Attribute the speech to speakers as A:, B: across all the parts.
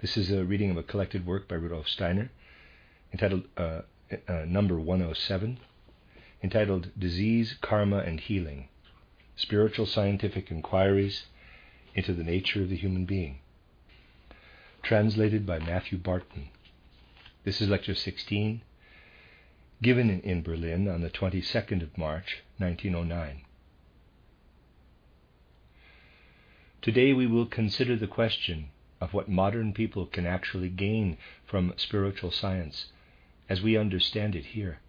A: this is a reading of a collected work by Rudolf Steiner entitled uh, uh, number 107, entitled Disease, Karma, and Healing Spiritual Scientific Inquiries into the Nature of the Human Being. Translated by Matthew Barton. This is Lecture 16, given in Berlin on the 22nd of March, 1909. Today we will consider the question of what modern people can actually gain from spiritual science as we understand it here.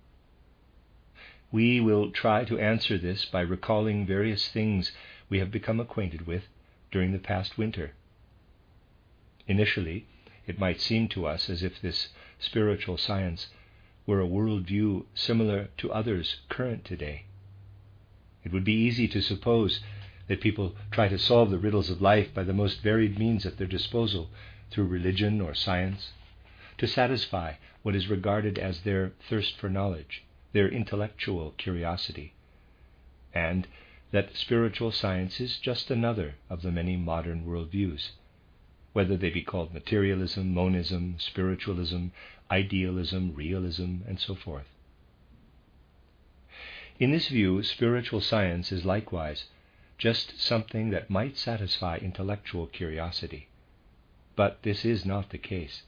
A: We will try to answer this by recalling various things we have become acquainted with during the past winter. Initially, it might seem to us as if this spiritual science were a worldview similar to others current today. It would be easy to suppose that people try to solve the riddles of life by the most varied means at their disposal, through religion or science, to satisfy what is regarded as their thirst for knowledge, their intellectual curiosity, and that spiritual science is just another of the many modern worldviews, whether they be called materialism, monism, spiritualism, idealism, realism, and so forth. In this view, spiritual science is likewise just something that might satisfy intellectual curiosity. But this is not the case.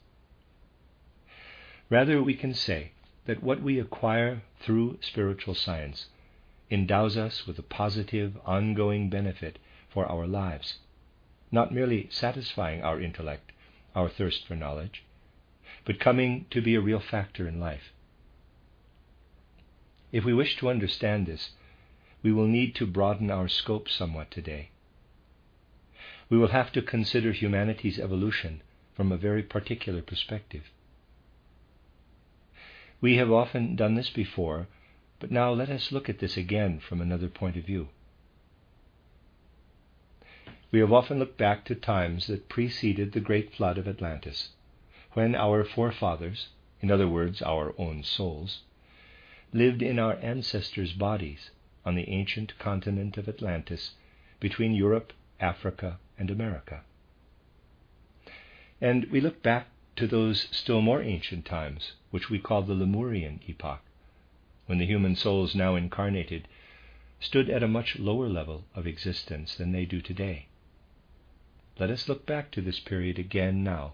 A: Rather, we can say that what we acquire through spiritual science endows us with a positive, ongoing benefit for our lives, not merely satisfying our intellect, our thirst for knowledge, but coming to be a real factor in life. If we wish to understand this, we will need to broaden our scope somewhat today. We will have to consider humanity's evolution from a very particular perspective. We have often done this before, but now let us look at this again from another point of view. We have often looked back to times that preceded the great flood of Atlantis, when our forefathers, in other words, our own souls, lived in our ancestors' bodies on the ancient continent of Atlantis between Europe, Africa, and America. And we look back to those still more ancient times, which we call the Lemurian epoch, when the human souls now incarnated stood at a much lower level of existence than they do today. Let us look back to this period again now,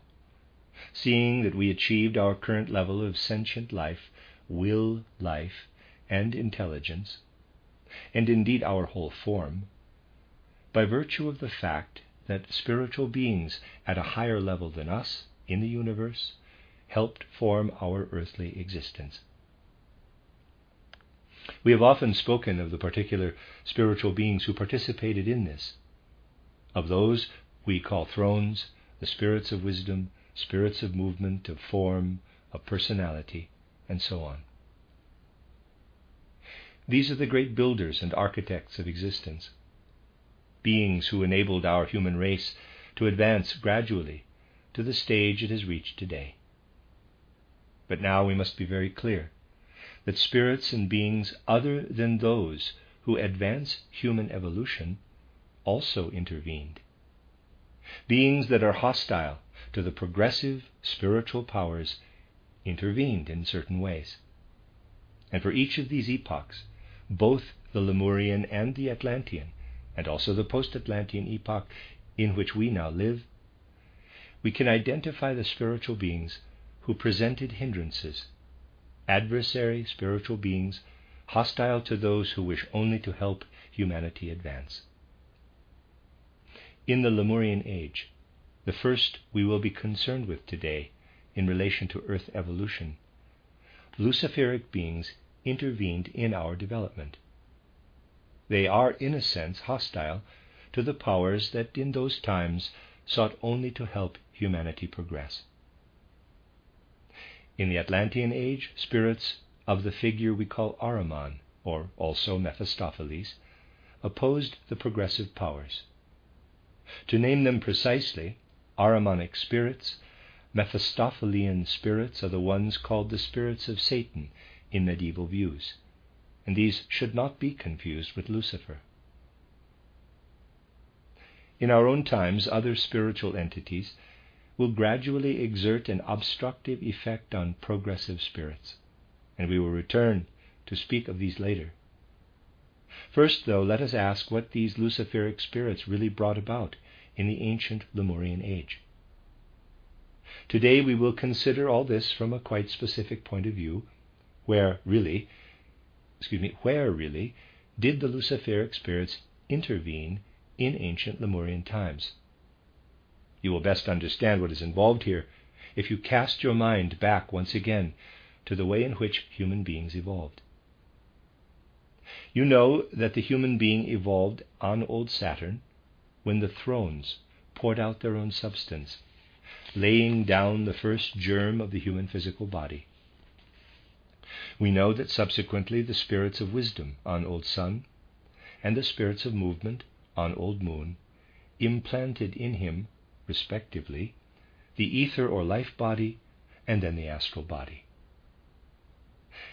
A: seeing that we achieved our current level of sentient life, will life, and intelligence and indeed our whole form, by virtue of the fact that spiritual beings at a higher level than us in the universe helped form our earthly existence. We have often spoken of the particular spiritual beings who participated in this, of those we call thrones, the spirits of wisdom, spirits of movement, of form, of personality, and so on. These are the great builders and architects of existence, beings who enabled our human race to advance gradually to the stage it has reached today. But now we must be very clear that spirits and beings other than those who advance human evolution also intervened. Beings that are hostile to the progressive spiritual powers intervened in certain ways. And for each of these epochs, both the Lemurian and the Atlantean, and also the post Atlantean epoch in which we now live, we can identify the spiritual beings who presented hindrances, adversary spiritual beings hostile to those who wish only to help humanity advance. In the Lemurian age, the first we will be concerned with today in relation to Earth evolution, Luciferic beings intervened in our development. They are, in a sense, hostile to the powers that in those times sought only to help humanity progress. In the Atlantean age, spirits of the figure we call Ahriman, or also Mephistopheles, opposed the progressive powers. To name them precisely, Ahrimanic spirits, Mephistophelian spirits are the ones called the spirits of Satan in medieval views, and these should not be confused with Lucifer. In our own times, other spiritual entities will gradually exert an obstructive effect on progressive spirits, and we will return to speak of these later. First, though, let us ask what these Luciferic spirits really brought about in the ancient Lemurian age. Today we will consider all this from a quite specific point of view, where really, excuse me, where really did the Luciferic spirits intervene in ancient Lemurian times? You will best understand what is involved here if you cast your mind back once again to the way in which human beings evolved. You know that the human being evolved on old Saturn when the thrones poured out their own substance, laying down the first germ of the human physical body. We know that subsequently the spirits of wisdom on Old Sun and the spirits of movement on Old Moon implanted in him, respectively, the ether or life body and then the astral body.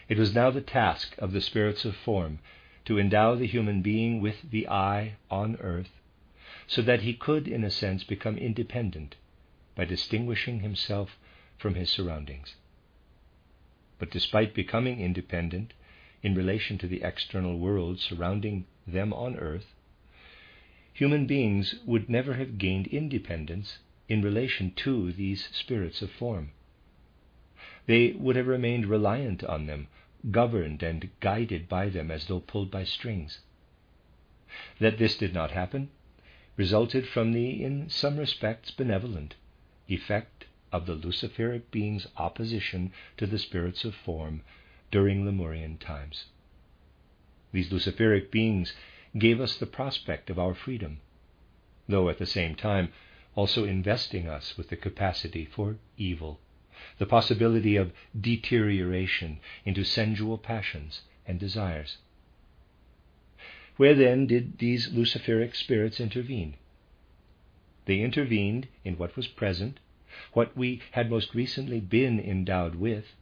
A: It was now the task of the spirits of form to endow the human being with the I on earth so that he could, in a sense, become independent by distinguishing himself from his surroundings. But despite becoming independent in relation to the external world surrounding them on earth, human beings would never have gained independence in relation to these spirits of form. They would have remained reliant on them, governed and guided by them as though pulled by strings. That this did not happen resulted from the, in some respects, benevolent effect of the Luciferic being's opposition to the spirits of form during Lemurian times. These Luciferic beings gave us the prospect of our freedom, though at the same time also investing us with the capacity for evil, the possibility of deterioration into sensual passions and desires. Where then did these Luciferic spirits intervene? They intervened in what was present, what we had most recently been endowed with,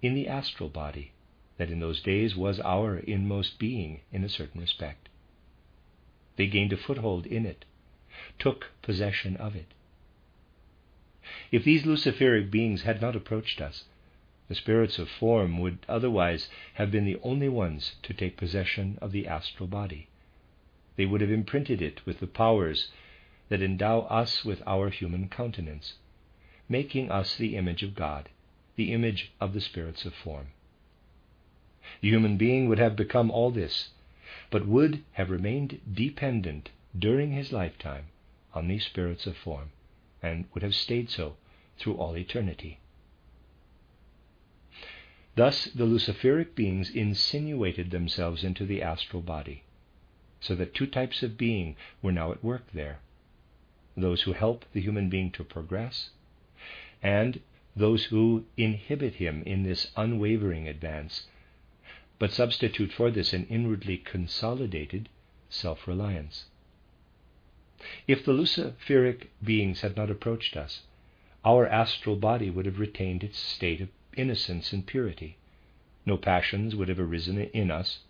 A: in the astral body, that in those days was our inmost being in a certain respect. They gained a foothold in it, took possession of it. If these Luciferic beings had not approached us, the spirits of form would otherwise have been the only ones to take possession of the astral body. They would have imprinted it with the powers that endow us with our human countenance, making us the image of God, the image of the spirits of form. The human being would have become all this, but would have remained dependent during his lifetime on these spirits of form, and would have stayed so through all eternity. Thus the Luciferic beings insinuated themselves into the astral body, so that two types of being were now at work there those who help the human being to progress, and those who inhibit him in this unwavering advance, but substitute for this an inwardly consolidated self reliance. If the Luciferic beings had not approached us, our astral body would have retained its state of innocence and purity. No passions would have arisen in us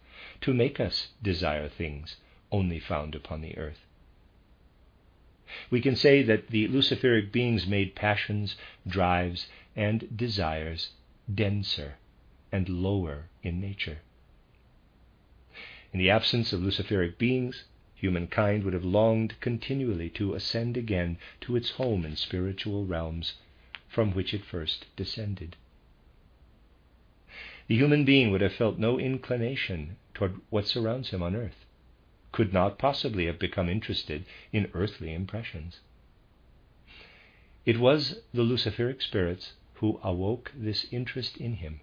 A: to make us desire things only found upon the earth. We can say that the Luciferic beings made passions, drives, and desires denser and lower in nature. In the absence of Luciferic beings, humankind would have longed continually to ascend again to its home in spiritual realms from which it first descended the human being would have felt no inclination toward what surrounds him on earth, could not possibly have become interested in earthly impressions. It was the Luciferic spirits who awoke this interest in him.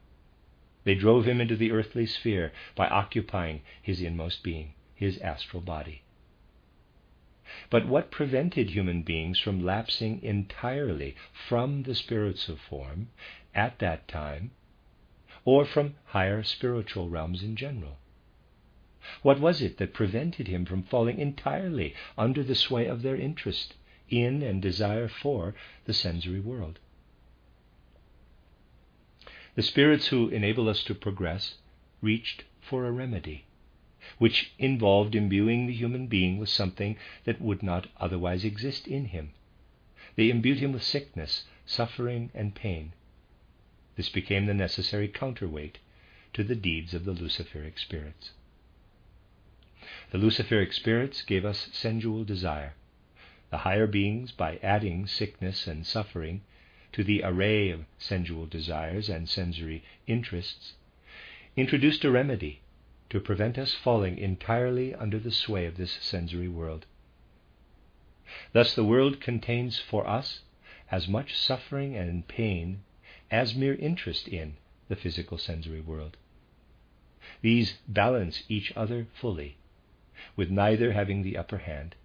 A: They drove him into the earthly sphere by occupying his inmost being, his astral body. But what prevented human beings from lapsing entirely from the spirits of form at that time, or from higher spiritual realms in general? What was it that prevented him from falling entirely under the sway of their interest in and desire for the sensory world? The spirits who enable us to progress reached for a remedy, which involved imbuing the human being with something that would not otherwise exist in him. They imbued him with sickness, suffering, and pain. This became the necessary counterweight to the deeds of the Luciferic spirits. The Luciferic spirits gave us sensual desire. The higher beings, by adding sickness and suffering, to the array of sensual desires and sensory interests, introduced a remedy to prevent us falling entirely under the sway of this sensory world. Thus, the world contains for us as much suffering and pain as mere interest in the physical sensory world. These balance each other fully, with neither having the upper hand.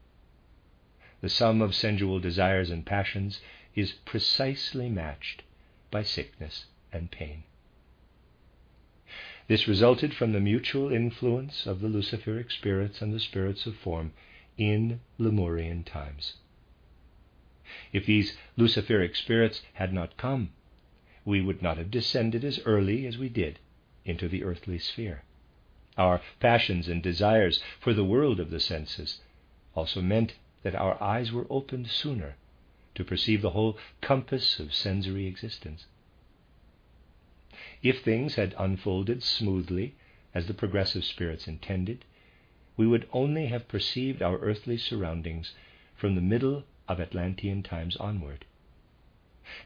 A: The sum of sensual desires and passions is precisely matched by sickness and pain. This resulted from the mutual influence of the Luciferic spirits and the spirits of form in Lemurian times. If these Luciferic spirits had not come, we would not have descended as early as we did into the earthly sphere. Our passions and desires for the world of the senses also meant that our eyes were opened sooner to perceive the whole compass of sensory existence. If things had unfolded smoothly as the progressive spirits intended, we would only have perceived our earthly surroundings from the middle of Atlantean times onward.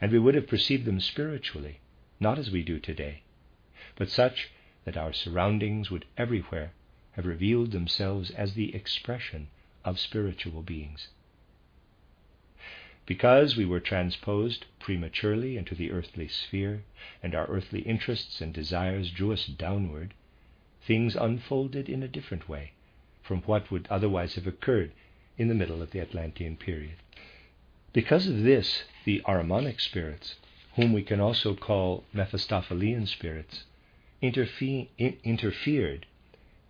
A: And we would have perceived them spiritually, not as we do today, but such that our surroundings would everywhere have revealed themselves as the expression of spiritual beings. Because we were transposed prematurely into the earthly sphere, and our earthly interests and desires drew us downward, things unfolded in a different way from what would otherwise have occurred in the middle of the Atlantean period. Because of this, the Ahrimanic spirits, whom we can also call Mephistophelian spirits, interfe- interfered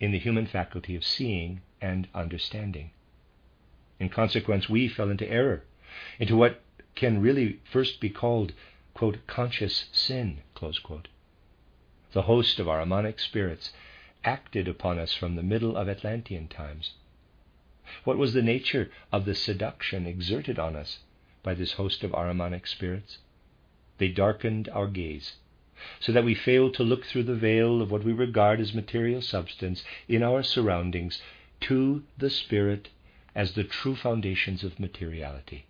A: in the human faculty of seeing and understanding. In consequence, we fell into error into what can really first be called, quote, conscious sin, The host of our Ahrimanic spirits acted upon us from the middle of Atlantean times. What was the nature of the seduction exerted on us by this host of Ahrimanic spirits? They darkened our gaze, so that we fail to look through the veil of what we regard as material substance in our surroundings to the spirit as the true foundations of materiality.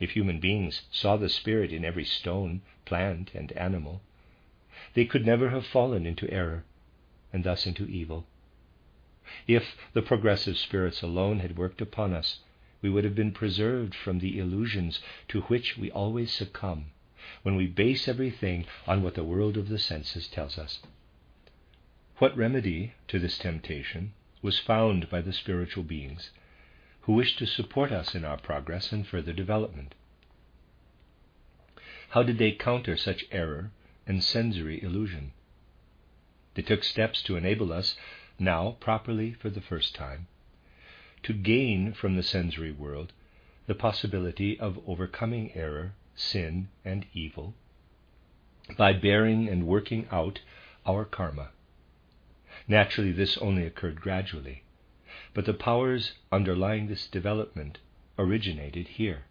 A: If human beings saw the Spirit in every stone, plant, and animal, they could never have fallen into error and thus into evil. If the progressive spirits alone had worked upon us, we would have been preserved from the illusions to which we always succumb when we base everything on what the world of the senses tells us. What remedy to this temptation was found by the spiritual beings who wish to support us in our progress and further development. How did they counter such error and sensory illusion? They took steps to enable us, now properly for the first time, to gain from the sensory world the possibility of overcoming error, sin, and evil by bearing and working out our karma. Naturally, this only occurred gradually but the powers underlying this development originated here.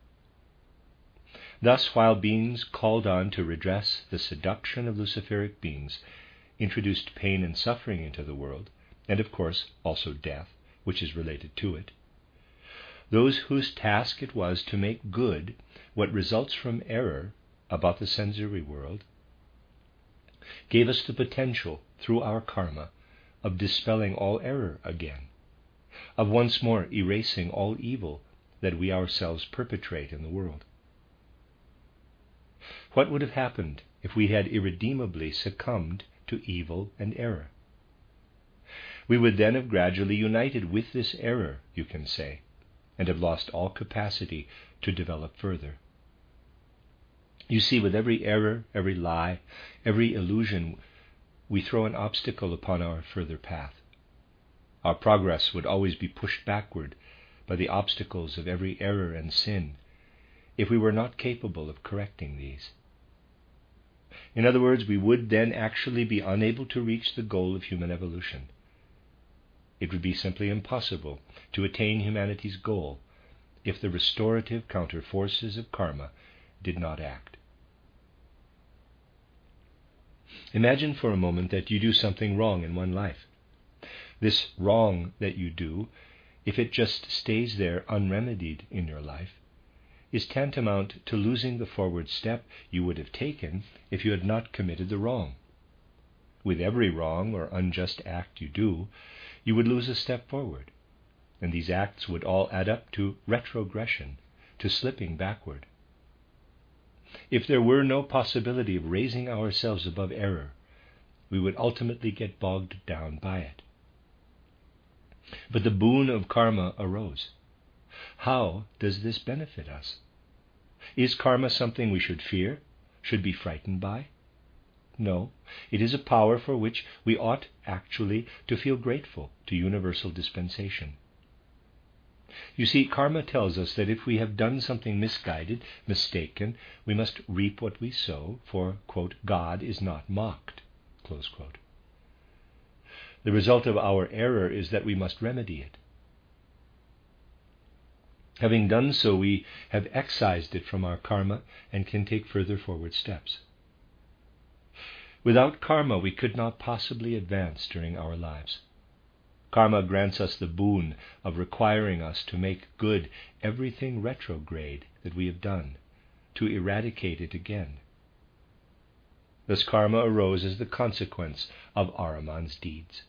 A: Thus, while beings called on to redress the seduction of Luciferic beings introduced pain and suffering into the world, and of course also death, which is related to it, those whose task it was to make good what results from error about the sensory world gave us the potential, through our karma, of dispelling all error again of once more erasing all evil that we ourselves perpetrate in the world. What would have happened if we had irredeemably succumbed to evil and error? We would then have gradually united with this error, you can say, and have lost all capacity to develop further. You see, with every error, every lie, every illusion, we throw an obstacle upon our further path. Our progress would always be pushed backward by the obstacles of every error and sin if we were not capable of correcting these. In other words, we would then actually be unable to reach the goal of human evolution. It would be simply impossible to attain humanity's goal if the restorative counter forces of karma did not act. Imagine for a moment that you do something wrong in one life. This wrong that you do, if it just stays there unremedied in your life, is tantamount to losing the forward step you would have taken if you had not committed the wrong. With every wrong or unjust act you do, you would lose a step forward, and these acts would all add up to retrogression, to slipping backward. If there were no possibility of raising ourselves above error, we would ultimately get bogged down by it. But the boon of karma arose. How does this benefit us? Is karma something we should fear, should be frightened by? No, it is a power for which we ought actually to feel grateful to universal dispensation. You see, karma tells us that if we have done something misguided, mistaken, we must reap what we sow, for, quote, God is not mocked. The result of our error is that we must remedy it. Having done so, we have excised it from our karma and can take further forward steps. Without karma, we could not possibly advance during our lives. Karma grants us the boon of requiring us to make good everything retrograde that we have done, to eradicate it again. Thus, karma arose as the consequence of Ahriman's deeds.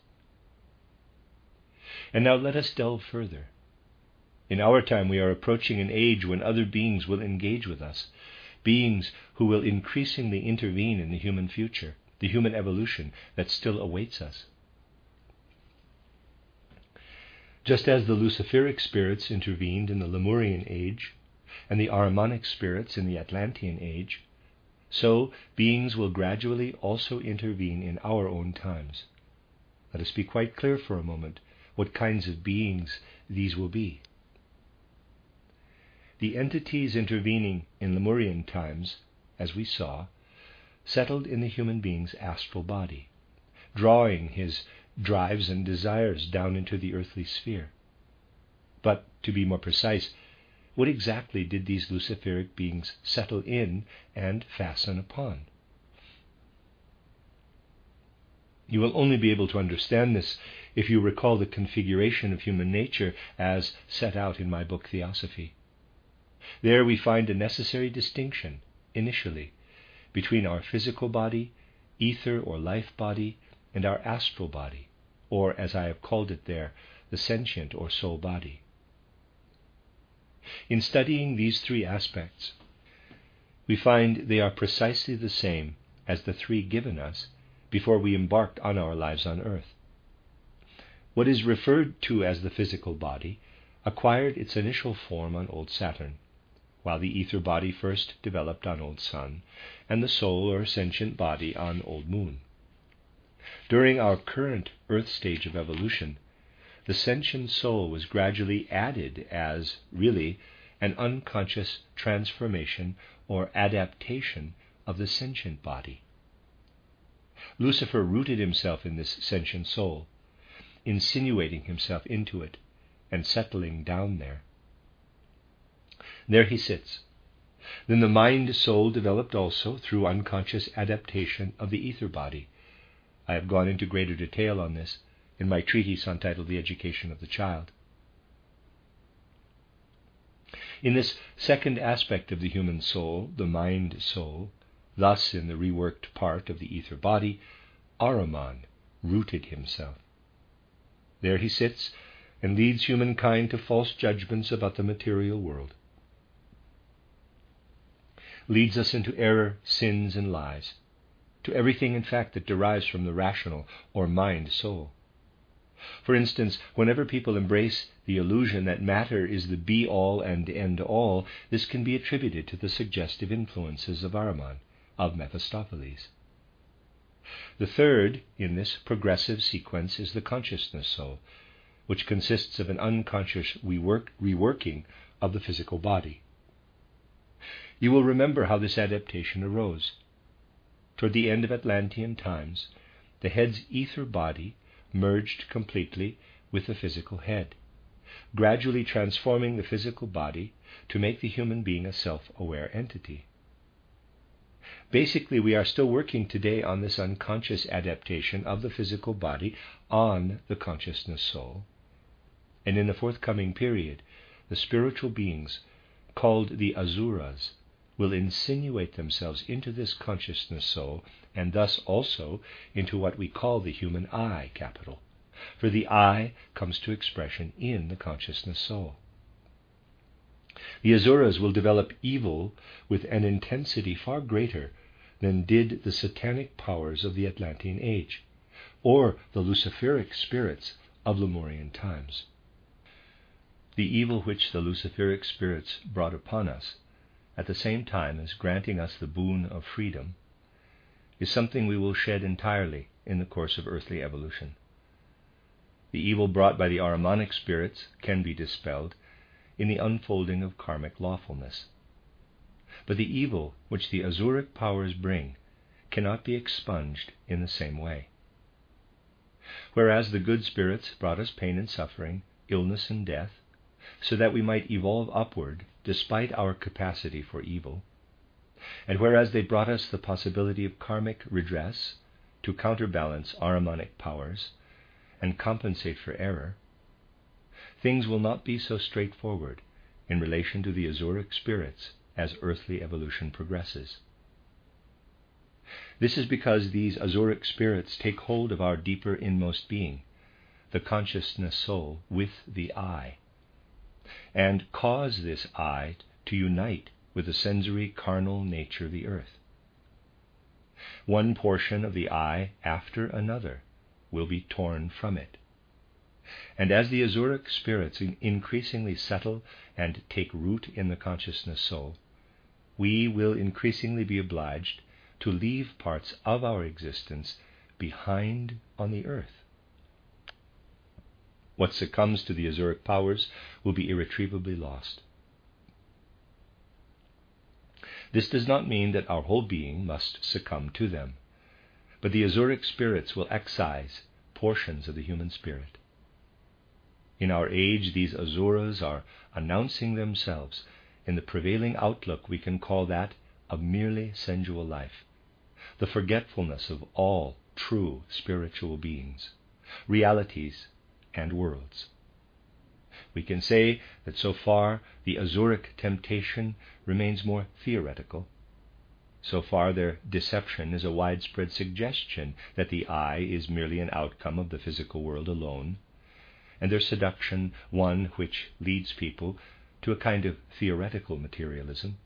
A: And now let us delve further. In our time, we are approaching an age when other beings will engage with us, beings who will increasingly intervene in the human future the human evolution that still awaits us. Just as the Luciferic spirits intervened in the Lemurian age and the Ahrimanic spirits in the Atlantean age, so beings will gradually also intervene in our own times. Let us be quite clear for a moment what kinds of beings these will be. The entities intervening in Lemurian times, as we saw, settled in the human being's astral body, drawing his drives and desires down into the earthly sphere. But, to be more precise, what exactly did these Luciferic beings settle in and fasten upon? You will only be able to understand this if you recall the configuration of human nature as set out in my book Theosophy. There we find a necessary distinction, initially, between our physical body, ether or life body, and our astral body, or as I have called it there, the sentient or soul body. In studying these three aspects, we find they are precisely the same as the three given us before we embarked on our lives on earth. What is referred to as the physical body acquired its initial form on old Saturn while the ether body first developed on Old Sun, and the soul or sentient body on Old Moon. During our current Earth stage of evolution, the sentient soul was gradually added as, really, an unconscious transformation or adaptation of the sentient body. Lucifer rooted himself in this sentient soul, insinuating himself into it and settling down there. There he sits. Then the mind soul developed also through unconscious adaptation of the ether body. I have gone into greater detail on this in my treatise entitled The Education of the Child. In this second aspect of the human soul, the mind soul, thus in the reworked part of the ether body, Ahriman rooted himself. There he sits and leads humankind to false judgments about the material world leads us into error, sins, and lies, to everything, in fact, that derives from the rational or mind soul. For instance, whenever people embrace the illusion that matter is the be all and end all, this can be attributed to the suggestive influences of Ahriman, of Mephistopheles. The third in this progressive sequence is the consciousness soul, which consists of an unconscious rework, reworking of the physical body. You will remember how this adaptation arose. Toward the end of Atlantean times, the head's ether body merged completely with the physical head, gradually transforming the physical body to make the human being a self aware entity. Basically, we are still working today on this unconscious adaptation of the physical body on the consciousness soul. And in the forthcoming period, the spiritual beings, called the Asuras, will insinuate themselves into this consciousness soul and thus also into what we call the human I capital. For the I comes to expression in the consciousness soul. The Asuras will develop evil with an intensity far greater than did the satanic powers of the Atlantean age, or the Luciferic spirits of Lemurian times. The evil which the Luciferic spirits brought upon us, at the same time as granting us the boon of freedom, is something we will shed entirely in the course of earthly evolution. The evil brought by the Ahrimanic spirits can be dispelled in the unfolding of karmic lawfulness. But the evil which the Asuric powers bring cannot be expunged in the same way. Whereas the good spirits brought us pain and suffering, illness and death, so that we might evolve upward despite our capacity for evil, and whereas they brought us the possibility of karmic redress to counterbalance our Ahrimanic powers and compensate for error, things will not be so straightforward in relation to the Asuric spirits as earthly evolution progresses. This is because these Asuric spirits take hold of our deeper inmost being, the consciousness soul, with the I, and cause this I to unite with the sensory carnal nature of the earth. One portion of the I after another will be torn from it. And as the Asuric spirits increasingly settle and take root in the consciousness soul, we will increasingly be obliged to leave parts of our existence behind on the earth. What succumbs to the Asuric powers will be irretrievably lost. This does not mean that our whole being must succumb to them, but the Asuric spirits will excise portions of the human spirit. In our age, these Asuras are announcing themselves in the prevailing outlook we can call that of merely sensual life, the forgetfulness of all true spiritual beings, realities, and worlds. We can say that so far the Asuric temptation remains more theoretical. So far, their deception is a widespread suggestion that the I is merely an outcome of the physical world alone, and their seduction one which leads people to a kind of theoretical materialism.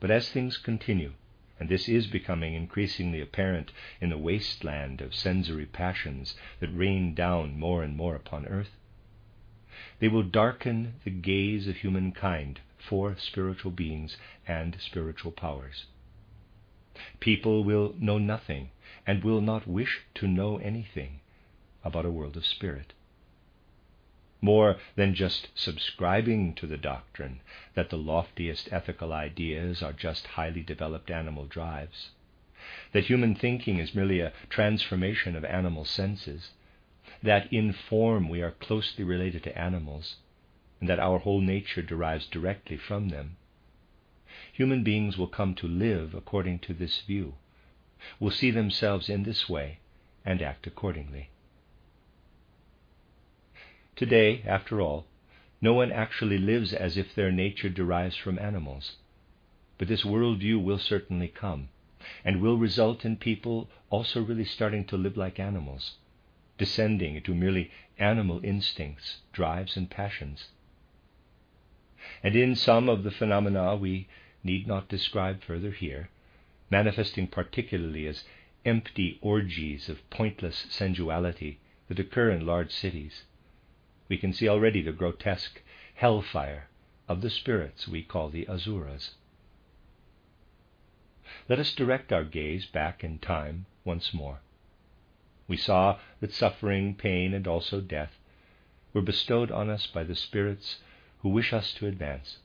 A: But as things continue, and this is becoming increasingly apparent in the wasteland of sensory passions that rain down more and more upon earth, they will darken the gaze of humankind for spiritual beings and spiritual powers. People will know nothing and will not wish to know anything about a world of spirit. More than just subscribing to the doctrine that the loftiest ethical ideas are just highly developed animal drives, that human thinking is merely a transformation of animal senses, that in form we are closely related to animals, and that our whole nature derives directly from them. Human beings will come to live according to this view, will see themselves in this way, and act accordingly. Today, after all, no one actually lives as if their nature derives from animals. But this worldview will certainly come, and will result in people also really starting to live like animals descending into merely animal instincts, drives, and passions. And in some of the phenomena we need not describe further here, manifesting particularly as empty orgies of pointless sensuality that occur in large cities. We can see already the grotesque hellfire of the spirits we call the Asuras. Let us direct our gaze back in time once more. We saw that suffering, pain, and also death were bestowed on us by the spirits who wish us to advance.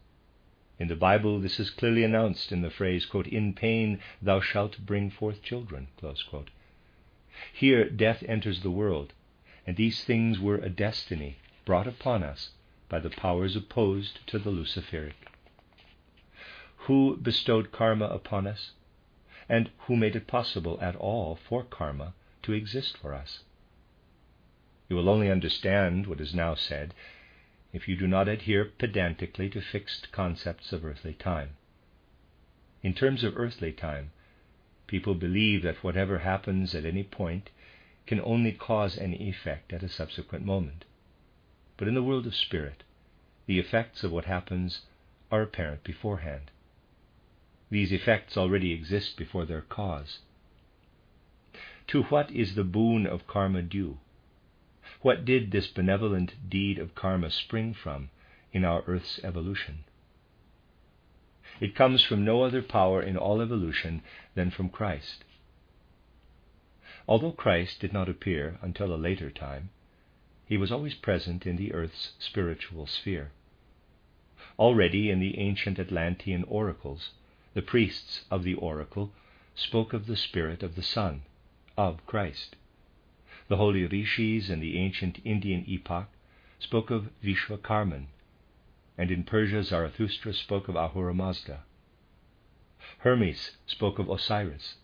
A: In the Bible, this is clearly announced in the phrase, quote, In pain thou shalt bring forth children. Here, death enters the world, and these things were a destiny brought upon us by the powers opposed to the Luciferic. Who bestowed karma upon us? And who made it possible at all for karma to exist for us? You will only understand what is now said if you do not adhere pedantically to fixed concepts of earthly time. In terms of earthly time, people believe that whatever happens at any point can only cause any effect at a subsequent moment. But in the world of spirit, the effects of what happens are apparent beforehand. These effects already exist before their cause. To what is the boon of karma due? What did this benevolent deed of karma spring from in our Earth's evolution? It comes from no other power in all evolution than from Christ. Although Christ did not appear until a later time, he was always present in the earth's spiritual sphere. Already in the ancient Atlantean oracles, the priests of the oracle spoke of the spirit of the sun, of Christ. The holy rishis in the ancient Indian epoch spoke of Vishvakarman, and in Persia Zarathustra spoke of Ahura Mazda. Hermes spoke of Osiris,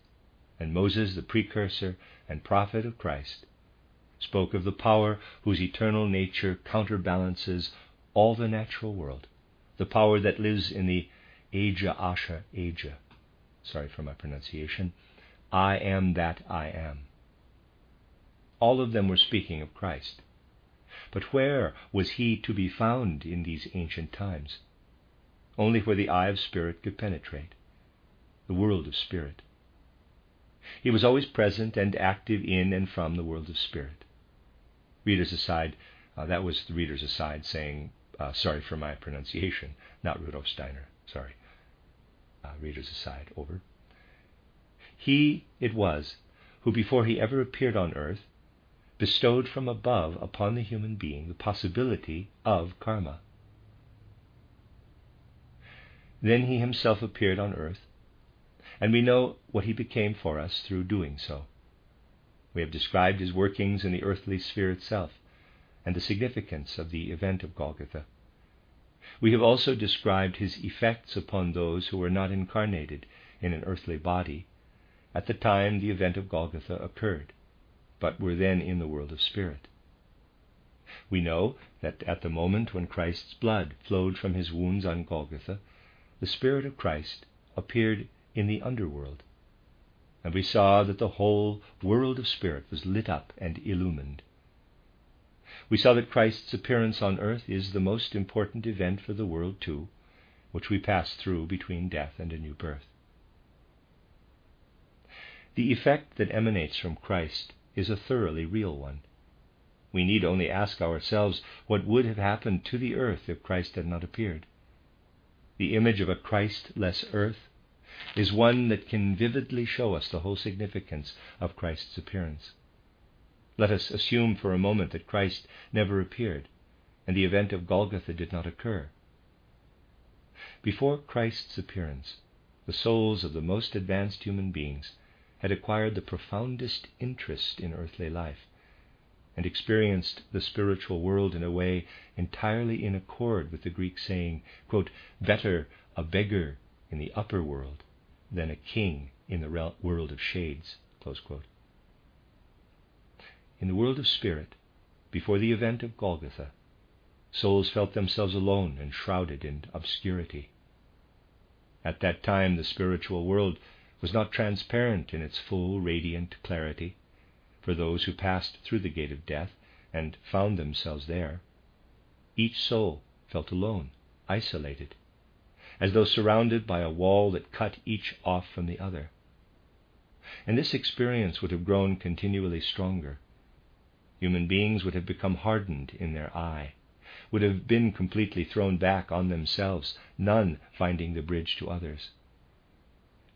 A: and Moses, the precursor and prophet of Christ, spoke of the power whose eternal nature counterbalances all the natural world, the power that lives in the Aja Asha Aja. Sorry for my pronunciation. I am that I am. All of them were speaking of Christ. But where was he to be found in these ancient times? Only where the eye of spirit could penetrate, the world of spirit. He was always present and active in and from the world of spirit. Readers aside, uh, that was the readers aside saying, uh, sorry for my pronunciation, not Rudolf Steiner, sorry. Uh, readers aside, over. He it was who, before he ever appeared on earth, bestowed from above upon the human being the possibility of karma. Then he himself appeared on earth, and we know what he became for us through doing so. We have described his workings in the earthly sphere itself and the significance of the event of Golgotha. We have also described his effects upon those who were not incarnated in an earthly body at the time the event of Golgotha occurred but were then in the world of spirit. We know that at the moment when Christ's blood flowed from his wounds on Golgotha, the Spirit of Christ appeared in the underworld, and we saw that the whole world of spirit was lit up and illumined. We saw that Christ's appearance on earth is the most important event for the world, too, which we pass through between death and a new birth. The effect that emanates from Christ is a thoroughly real one. We need only ask ourselves what would have happened to the earth if Christ had not appeared. The image of a Christless earth is one that can vividly show us the whole significance of Christ's appearance. Let us assume for a moment that Christ never appeared and the event of Golgotha did not occur. Before Christ's appearance, the souls of the most advanced human beings had acquired the profoundest interest in earthly life and experienced the spiritual world in a way entirely in accord with the Greek saying, quote, better a beggar in the upper world than a king in the world of shades. In the world of spirit, before the event of Golgotha, souls felt themselves alone and shrouded in obscurity. At that time, the spiritual world was not transparent in its full radiant clarity for those who passed through the gate of death and found themselves there. Each soul felt alone, isolated, as though surrounded by a wall that cut each off from the other. And this experience would have grown continually stronger. human beings would have become hardened in their I, would have been completely thrown back on themselves, none finding the bridge to others.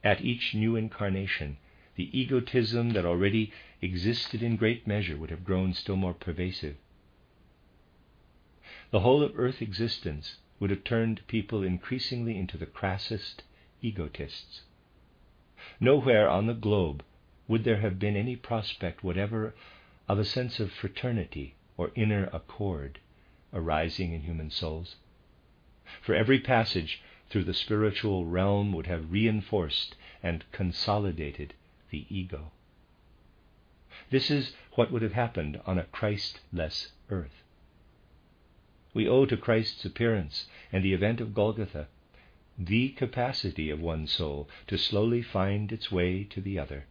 A: At each new incarnation, the egotism that already existed in great measure would have grown still more pervasive. The whole of earth existence would have turned people increasingly into the crassest egotists. Nowhere on the globe would there have been any prospect whatever of a sense of fraternity or inner accord arising in human souls. For every passage through the spiritual realm would have reinforced and consolidated the ego. This is what would have happened on a Christless earth. We owe to Christ's appearance and the event of Golgotha the capacity of one soul to slowly find its way to the other,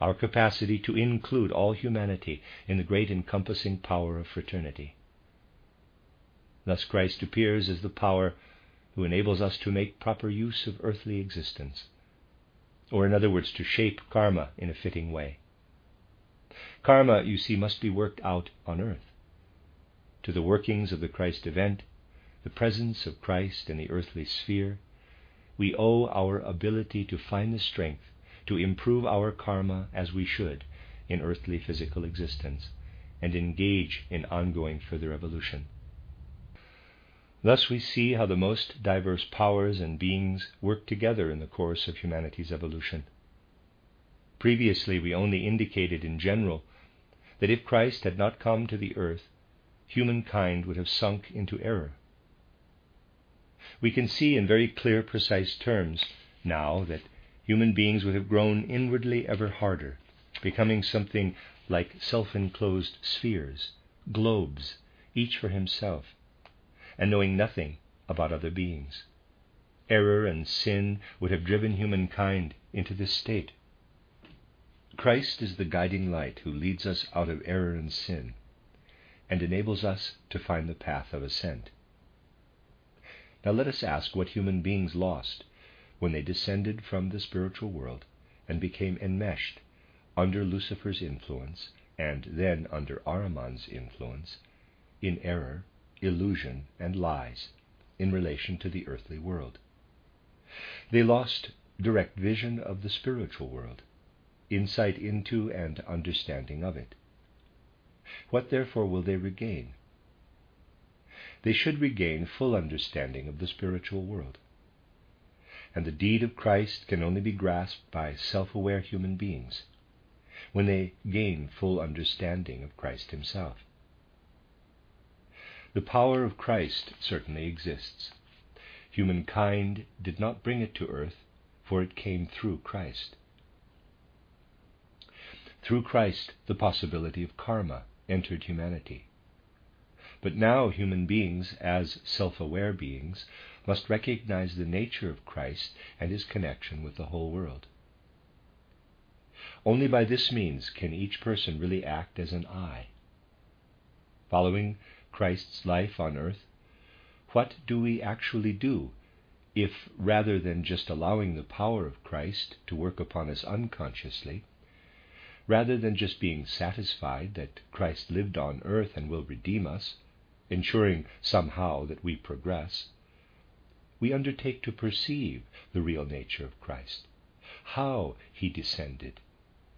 A: our capacity to include all humanity in the great encompassing power of fraternity. Thus Christ appears as the power who enables us to make proper use of earthly existence, or in other words, to shape karma in a fitting way. Karma, you see, must be worked out on earth. To the workings of the Christ event, the presence of Christ in the earthly sphere, we owe our ability to find the strength to improve our karma as we should in earthly physical existence and engage in ongoing further evolution. Thus we see how the most diverse powers and beings work together in the course of humanity's evolution. Previously, we only indicated in general that if Christ had not come to the earth, humankind would have sunk into error we can see in very clear, precise terms now that human beings would have grown inwardly ever harder, becoming something like self enclosed spheres, globes, each for himself, and knowing nothing about other beings. Error and sin would have driven humankind into this state. Christ is the guiding light who leads us out of error and sin and enables us to find the path of ascent. Now let us ask what human beings lost when they descended from the spiritual world and became enmeshed under Lucifer's influence and then under Ahriman's influence in error, illusion, and lies in relation to the earthly world. They lost direct vision of the spiritual world, insight into and understanding of it. What therefore will they regain? they should regain full understanding of the spiritual world. And the deed of Christ can only be grasped by self aware human beings when they gain full understanding of Christ Himself. The power of Christ certainly exists. Humankind did not bring it to earth, for it came through Christ. Through Christ, the possibility of karma entered humanity. But now human beings, as self aware beings, must recognize the nature of Christ and his connection with the whole world. Only by this means can each person really act as an I. Following Christ's life on earth, what do we actually do if, rather than just allowing the power of Christ to work upon us unconsciously, rather than just being satisfied that Christ lived on earth and will redeem us, ensuring somehow that we progress, we undertake to perceive the real nature of Christ, how he descended,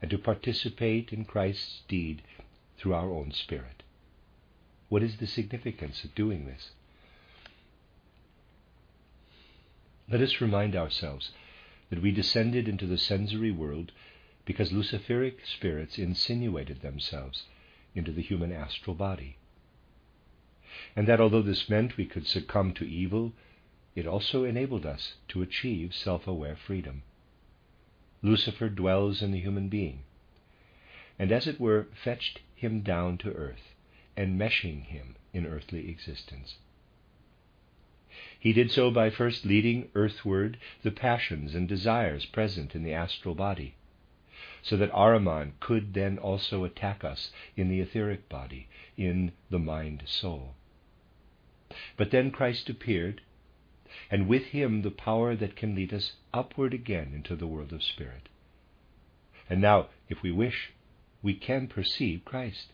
A: and to participate in Christ's deed through our own spirit. What is the significance of doing this? Let us remind ourselves that we descended into the sensory world because Luciferic spirits insinuated themselves into the human astral body and that although this meant we could succumb to evil, it also enabled us to achieve self aware freedom. Lucifer dwells in the human being, and as it were fetched him down to earth, enmeshing him in earthly existence. He did so by first leading earthward the passions and desires present in the astral body, so that Ahriman could then also attack us in the etheric body, in the mind soul. But then Christ appeared, and with him the power that can lead us upward again into the world of spirit. And now, if we wish, we can perceive Christ.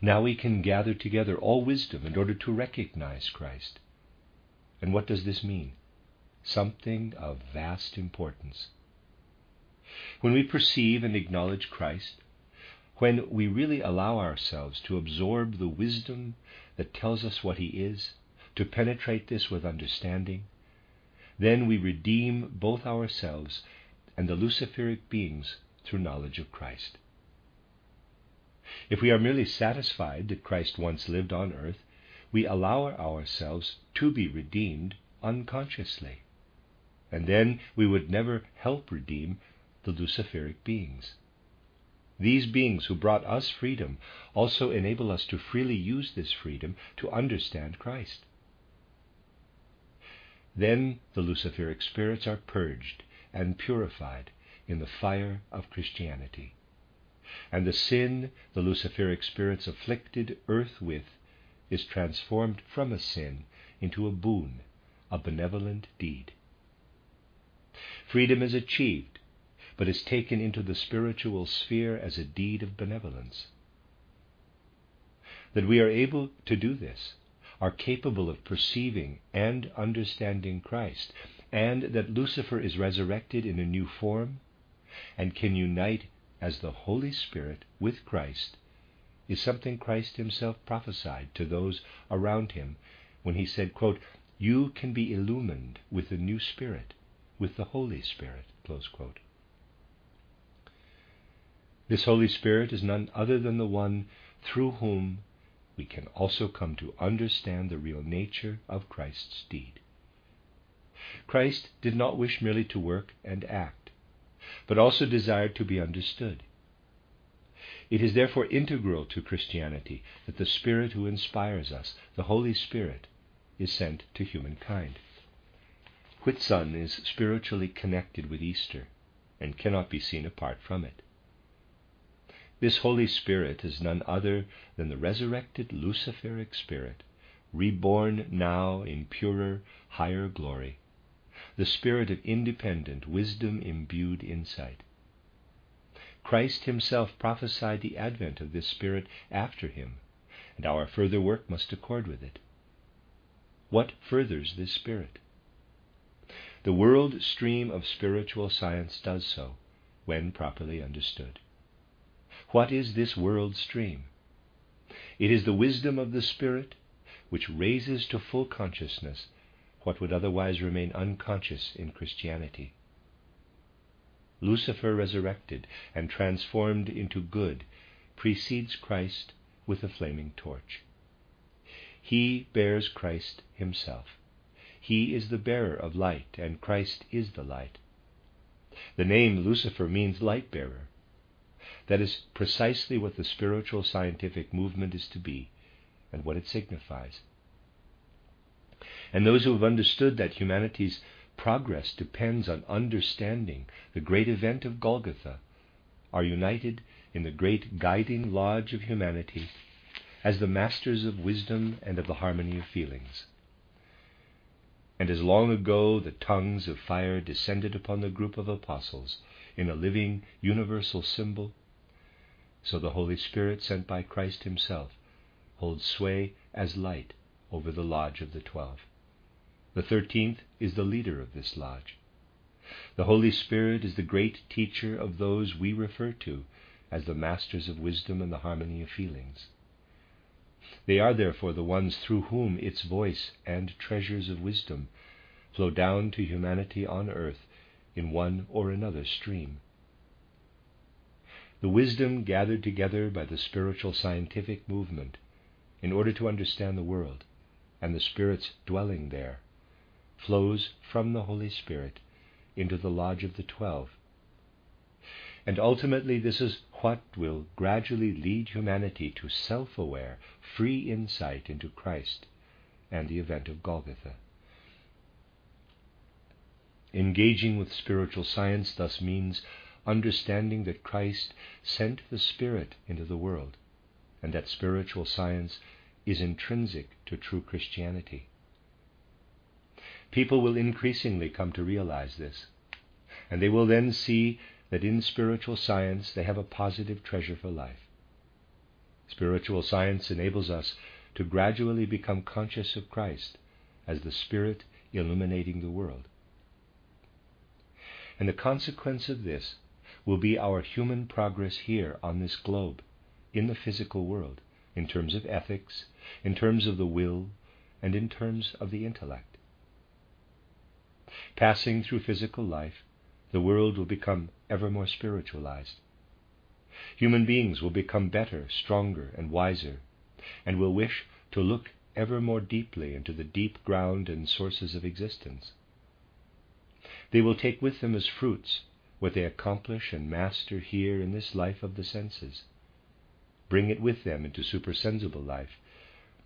A: Now we can gather together all wisdom in order to recognize Christ. And what does this mean? Something of vast importance. When we perceive and acknowledge Christ, when we really allow ourselves to absorb the wisdom that tells us what He is, to penetrate this with understanding, then we redeem both ourselves and the Luciferic beings through knowledge of Christ. If we are merely satisfied that Christ once lived on earth, we allow ourselves to be redeemed unconsciously. And then we would never help redeem the Luciferic beings. These beings who brought us freedom also enable us to freely use this freedom to understand Christ. Then the Luciferic spirits are purged and purified in the fire of Christianity. And the sin the Luciferic spirits afflicted earth with is transformed from a sin into a boon, a benevolent deed. Freedom is achieved, but is taken into the spiritual sphere as a deed of benevolence. That we are able to do this, are capable of perceiving and understanding Christ, and that Lucifer is resurrected in a new form and can unite as the Holy Spirit with Christ is something Christ himself prophesied to those around him when he said, quote, You can be illumined with the new Spirit, with the Holy Spirit. This Holy Spirit is none other than the one through whom we can also come to understand the real nature of Christ's deed. Christ did not wish merely to work and act, but also desired to be understood. It is therefore integral to Christianity that the Spirit who inspires us, the Holy Spirit, is sent to humankind. Whitsun is spiritually connected with Easter and cannot be seen apart from it. This Holy Spirit is none other than the resurrected Luciferic Spirit, reborn now in purer, higher glory, the Spirit of independent, wisdom imbued insight. Christ himself prophesied the advent of this Spirit after him, and our further work must accord with it. What furthers this Spirit? The world stream of spiritual science does so, when properly understood. What is this world stream? It is the wisdom of the Spirit which raises to full consciousness what would otherwise remain unconscious in Christianity. Lucifer resurrected and transformed into good precedes Christ with a flaming torch. He bears Christ himself. He is the bearer of light, and Christ is the light. The name Lucifer means light bearer. That is precisely what the spiritual scientific movement is to be and what it signifies. And those who have understood that humanity's progress depends on understanding the great event of Golgotha, are united in the great guiding lodge of humanity as the masters of wisdom and of the harmony of feelings. And as long ago the tongues of fire descended upon the group of apostles in a living universal symbol, so the Holy Spirit sent by Christ Himself holds sway as light over the lodge of the twelve. The thirteenth is the leader of this lodge. The Holy Spirit is the great teacher of those we refer to as the masters of wisdom and the harmony of feelings. They are therefore the ones through whom its voice and treasures of wisdom flow down to humanity on earth in one or another stream. The wisdom gathered together by the spiritual scientific movement in order to understand the world and the spirits dwelling there flows from the Holy Spirit into the lodge of the twelve. And ultimately, this is what will gradually lead humanity to self aware, free insight into Christ and the event of Golgotha. Engaging with spiritual science thus means understanding that Christ sent the Spirit into the world, and that spiritual science is intrinsic to true Christianity. People will increasingly come to realize this, and they will then see that in spiritual science they have a positive treasure for life. Spiritual science enables us to gradually become conscious of Christ as the Spirit illuminating the world. And the consequence of this will be our human progress here on this globe, in the physical world, in terms of ethics, in terms of the will, and in terms of the intellect. Passing through physical life, the world will become ever more spiritualized. Human beings will become better, stronger, and wiser, and will wish to look ever more deeply into the deep ground and sources of existence. They will take with them as fruits what they accomplish and master here in this life of the senses, bring it with them into supersensible life,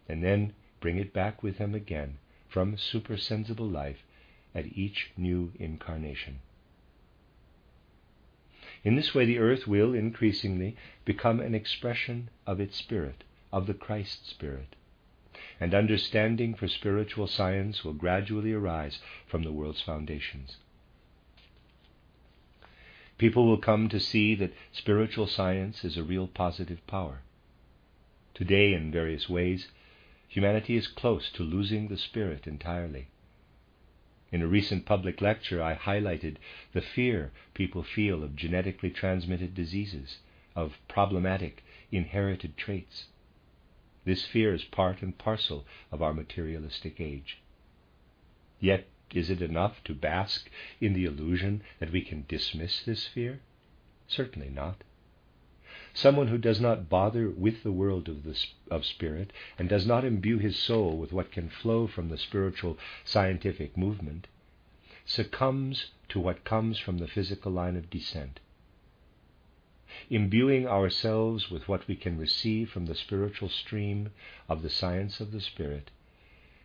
A: and then bring it back with them again from supersensible life at each new incarnation. In this way, the earth will increasingly become an expression of its spirit, of the Christ spirit, and understanding for spiritual science will gradually arise from the world's foundations. People will come to see that spiritual science is a real positive power. Today, in various ways, humanity is close to losing the spirit entirely. In a recent public lecture, I highlighted the fear people feel of genetically transmitted diseases, of problematic inherited traits. This fear is part and parcel of our materialistic age. Yet, is it enough to bask in the illusion that we can dismiss this fear? Certainly not. Someone who does not bother with the world of, the, of spirit and does not imbue his soul with what can flow from the spiritual scientific movement succumbs to what comes from the physical line of descent. Imbuing ourselves with what we can receive from the spiritual stream of the science of the Spirit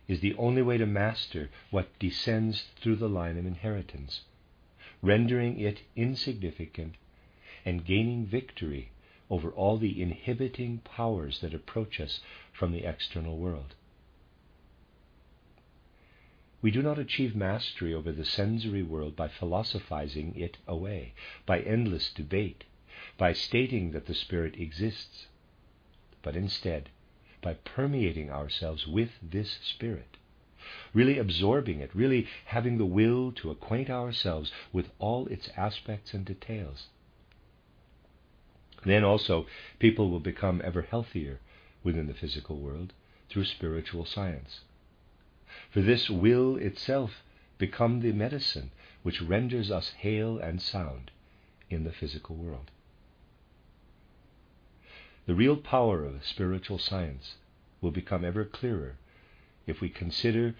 A: is the only way to master what descends through the line of inheritance, rendering it insignificant and gaining victory over all the inhibiting powers that approach us from the external world. We do not achieve mastery over the sensory world by philosophizing it away, by endless debate, by stating that the Spirit exists, but instead by permeating ourselves with this Spirit, really absorbing it, really having the will to acquaint ourselves with all its aspects and details. Then also, people will become ever healthier within the physical world through spiritual science. For this will itself become the medicine which renders us hale and sound in the physical world. The real power of spiritual science will become ever clearer if we consider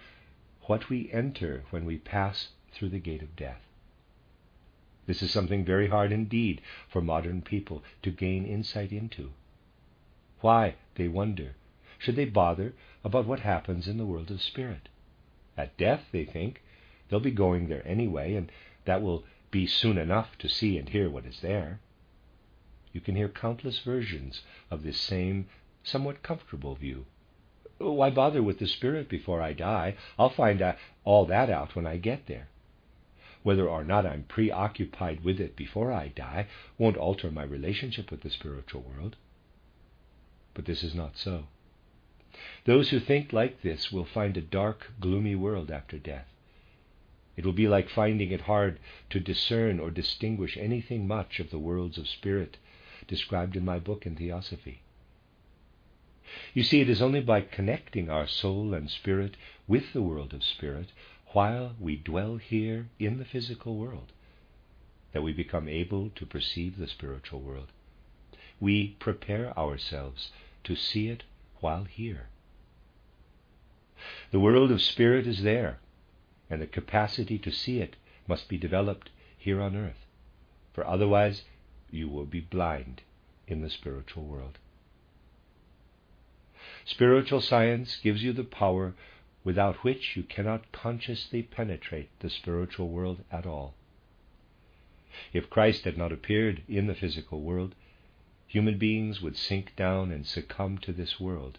A: what we enter when we pass through the gate of death. This is something very hard indeed for modern people to gain insight into. Why, they wonder, should they bother about what happens in the world of spirit? At death, they think, they'll be going there anyway, and that will be soon enough to see and hear what is there. You can hear countless versions of this same somewhat comfortable view. Why bother with the spirit before I die? I'll find all that out when I get there. Whether or not I'm preoccupied with it before I die won't alter my relationship with the spiritual world. But this is not so. Those who think like this will find a dark, gloomy world after death. It will be like finding it hard to discern or distinguish anything much of the worlds of spirit described in my book in Theosophy. You see, it is only by connecting our soul and spirit with the world of spirit while we dwell here in the physical world that we become able to perceive the spiritual world. We prepare ourselves to see it while here. The world of spirit is there, and the capacity to see it must be developed here on earth, for otherwise you will be blind in the spiritual world. Spiritual science gives you the power without which you cannot consciously penetrate the spiritual world at all. If Christ had not appeared in the physical world, human beings would sink down and succumb to this world,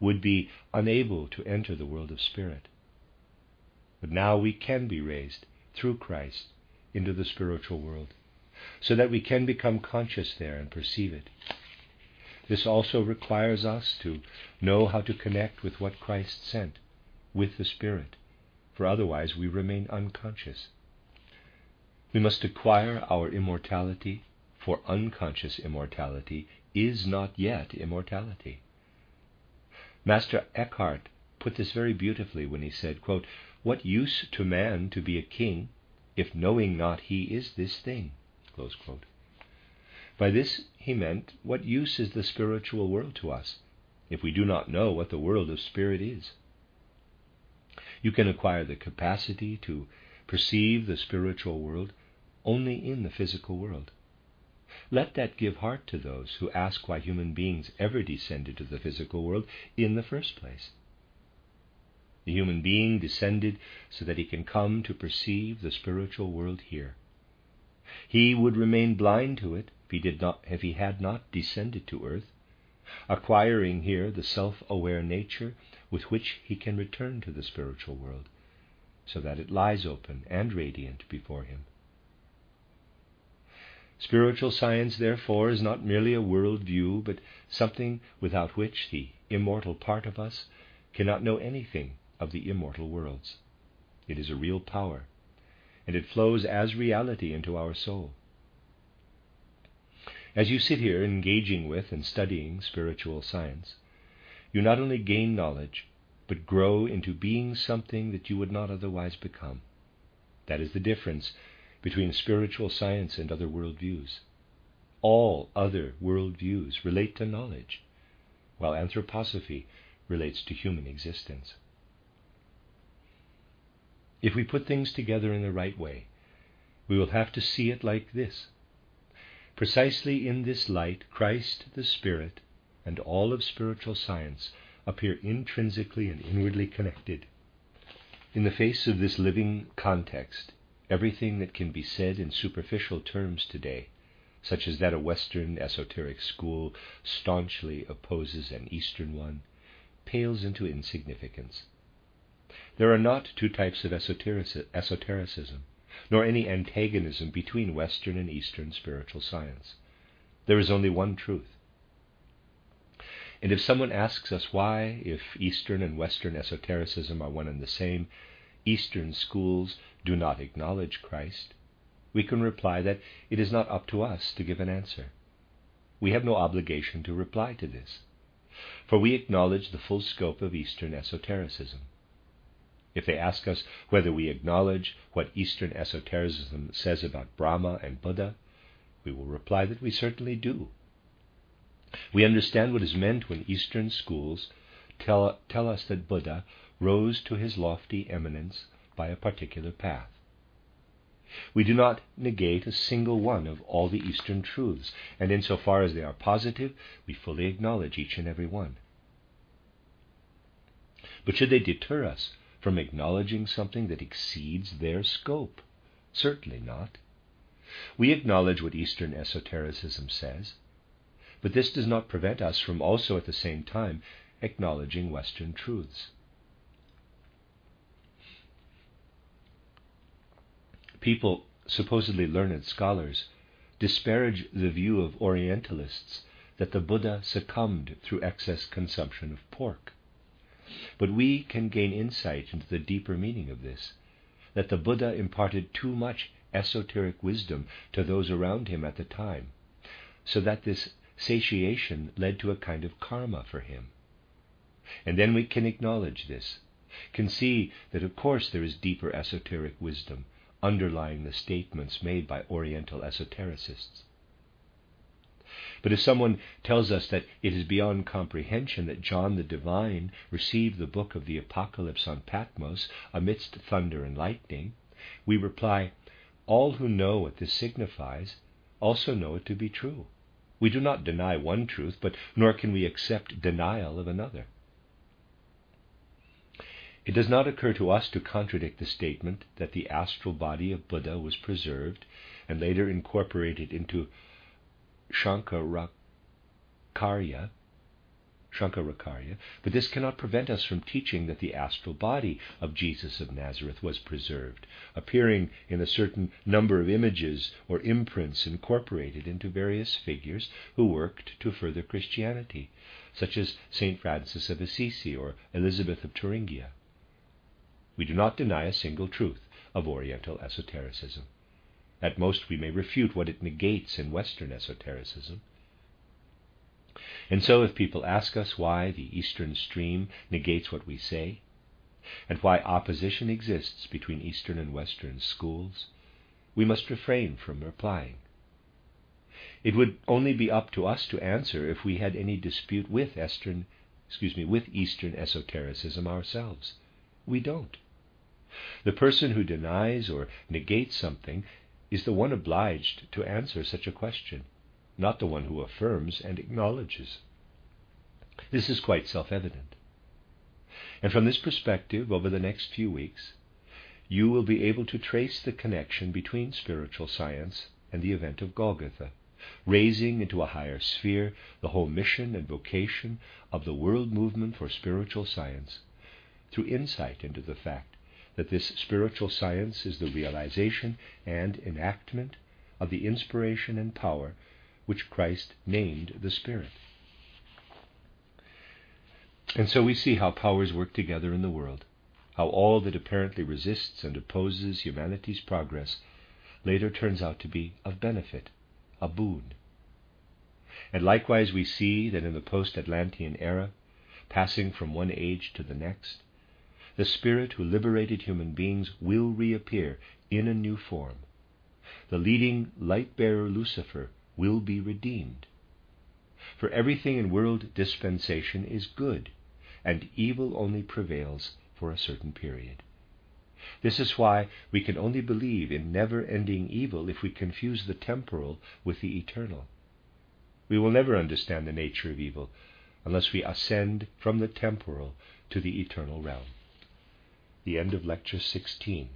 A: would be unable to enter the world of spirit. But now we can be raised through Christ into the spiritual world, so that we can become conscious there and perceive it. this also requires us to know how to connect with what Christ sent, with the Spirit, for otherwise we remain unconscious. We must acquire our immortality, for unconscious immortality is not yet immortality. Master Eckhart put this very beautifully when he said, quote, What use to man to be a king if knowing not he is this thing? By this he meant, What use is the spiritual world to us if we do not know what the world of spirit is? You can acquire the capacity to perceive the spiritual world only in the physical world. Let that give heart to those who ask why human beings ever descended to the physical world in the first place. The human being descended so that he can come to perceive the spiritual world here. He would remain blind to it if he, did not, if he had not descended to earth, acquiring here the self aware nature with which he can return to the spiritual world, so that it lies open and radiant before him. Spiritual science, therefore, is not merely a world view, but something without which the immortal part of us cannot know anything of the immortal worlds. It is a real power, and it flows as reality into our soul. As you sit here engaging with and studying spiritual science, you not only gain knowledge, but grow into being something that you would not otherwise become. That is the difference between spiritual science and other worldviews. All other worldviews relate to knowledge, while anthroposophy relates to human existence. If we put things together in the right way, we will have to see it like this Precisely in this light, Christ the Spirit and all of spiritual science appear intrinsically and inwardly connected. In the face of this living context, everything that can be said in superficial terms today, such as that a Western esoteric school staunchly opposes an Eastern one, pales into insignificance. There are not two types of esotericism nor any antagonism between Western and Eastern spiritual science. There is only one truth. And if someone asks us why, if Eastern and Western esotericism are one and the same, Eastern schools do not acknowledge Christ, we can reply that it is not up to us to give an answer. We have no obligation to reply to this, for we acknowledge the full scope of Eastern esotericism. If they ask us whether we acknowledge what Eastern esotericism says about Brahma and Buddha, we will reply that we certainly do. We understand what is meant when Eastern schools tell, tell us that Buddha rose to his lofty eminence by a particular path. We do not negate a single one of all the Eastern truths, and insofar as they are positive, we fully acknowledge each and every one. But should they deter us from acknowledging something that exceeds their scope? Certainly not. We acknowledge what Eastern esotericism says, but this does not prevent us from also at the same time acknowledging Western truths. People, supposedly learned scholars, disparage the view of Orientalists that the Buddha succumbed through excess consumption of pork. But we can gain insight into the deeper meaning of this that the Buddha imparted too much esoteric wisdom to those around him at the time, so that this satiation led to a kind of karma for him. And then we can acknowledge this, can see that of course there is deeper esoteric wisdom underlying the statements made by Oriental esotericists. But if someone tells us that it is beyond comprehension that John the Divine received the book of the Apocalypse on Patmos amidst thunder and lightning, we reply, All who know what this signifies also know it to be true. We do not deny one truth, but nor can we accept denial of another. It does not occur to us to contradict the statement that the astral body of Buddha was preserved and later incorporated into Shankaracharya, Shankarakarya, but this cannot prevent us from teaching that the astral body of Jesus of Nazareth was preserved, appearing in a certain number of images or imprints incorporated into various figures who worked to further Christianity, such as St. Francis of Assisi or Elizabeth of Thuringia. We do not deny a single truth of Oriental esotericism. At most, we may refute what it negates in Western esotericism. And so, if people ask us why the Eastern stream negates what we say, and why opposition exists between Eastern and Western schools, we must refrain from replying. It would only be up to us to answer if we had any dispute with Eastern, excuse me, with Eastern esotericism ourselves. We don't. The person who denies or negates something is the one obliged to answer such a question not the one who affirms and acknowledges. This is quite self evident. And from this perspective, over the next few weeks, you will be able to trace the connection between spiritual science and the event of Golgotha, raising into a higher sphere the whole mission and vocation of the world movement for spiritual science through insight into the fact that this spiritual science is the realization and enactment of the inspiration and power which Christ named the Spirit. And so we see how powers work together in the world, how all that apparently resists and opposes humanity's progress later turns out to be of benefit, a boon. And likewise we see that in the post Atlantean era, passing from one age to the next, the Spirit who liberated human beings will reappear in a new form. The leading light bearer Lucifer will be redeemed. For everything in world dispensation is good, and evil only prevails for a certain period. This is why we can only believe in never ending evil if we confuse the temporal with the eternal. We will never understand the nature of evil unless we ascend from the temporal to the eternal realm. The end of Lecture 16.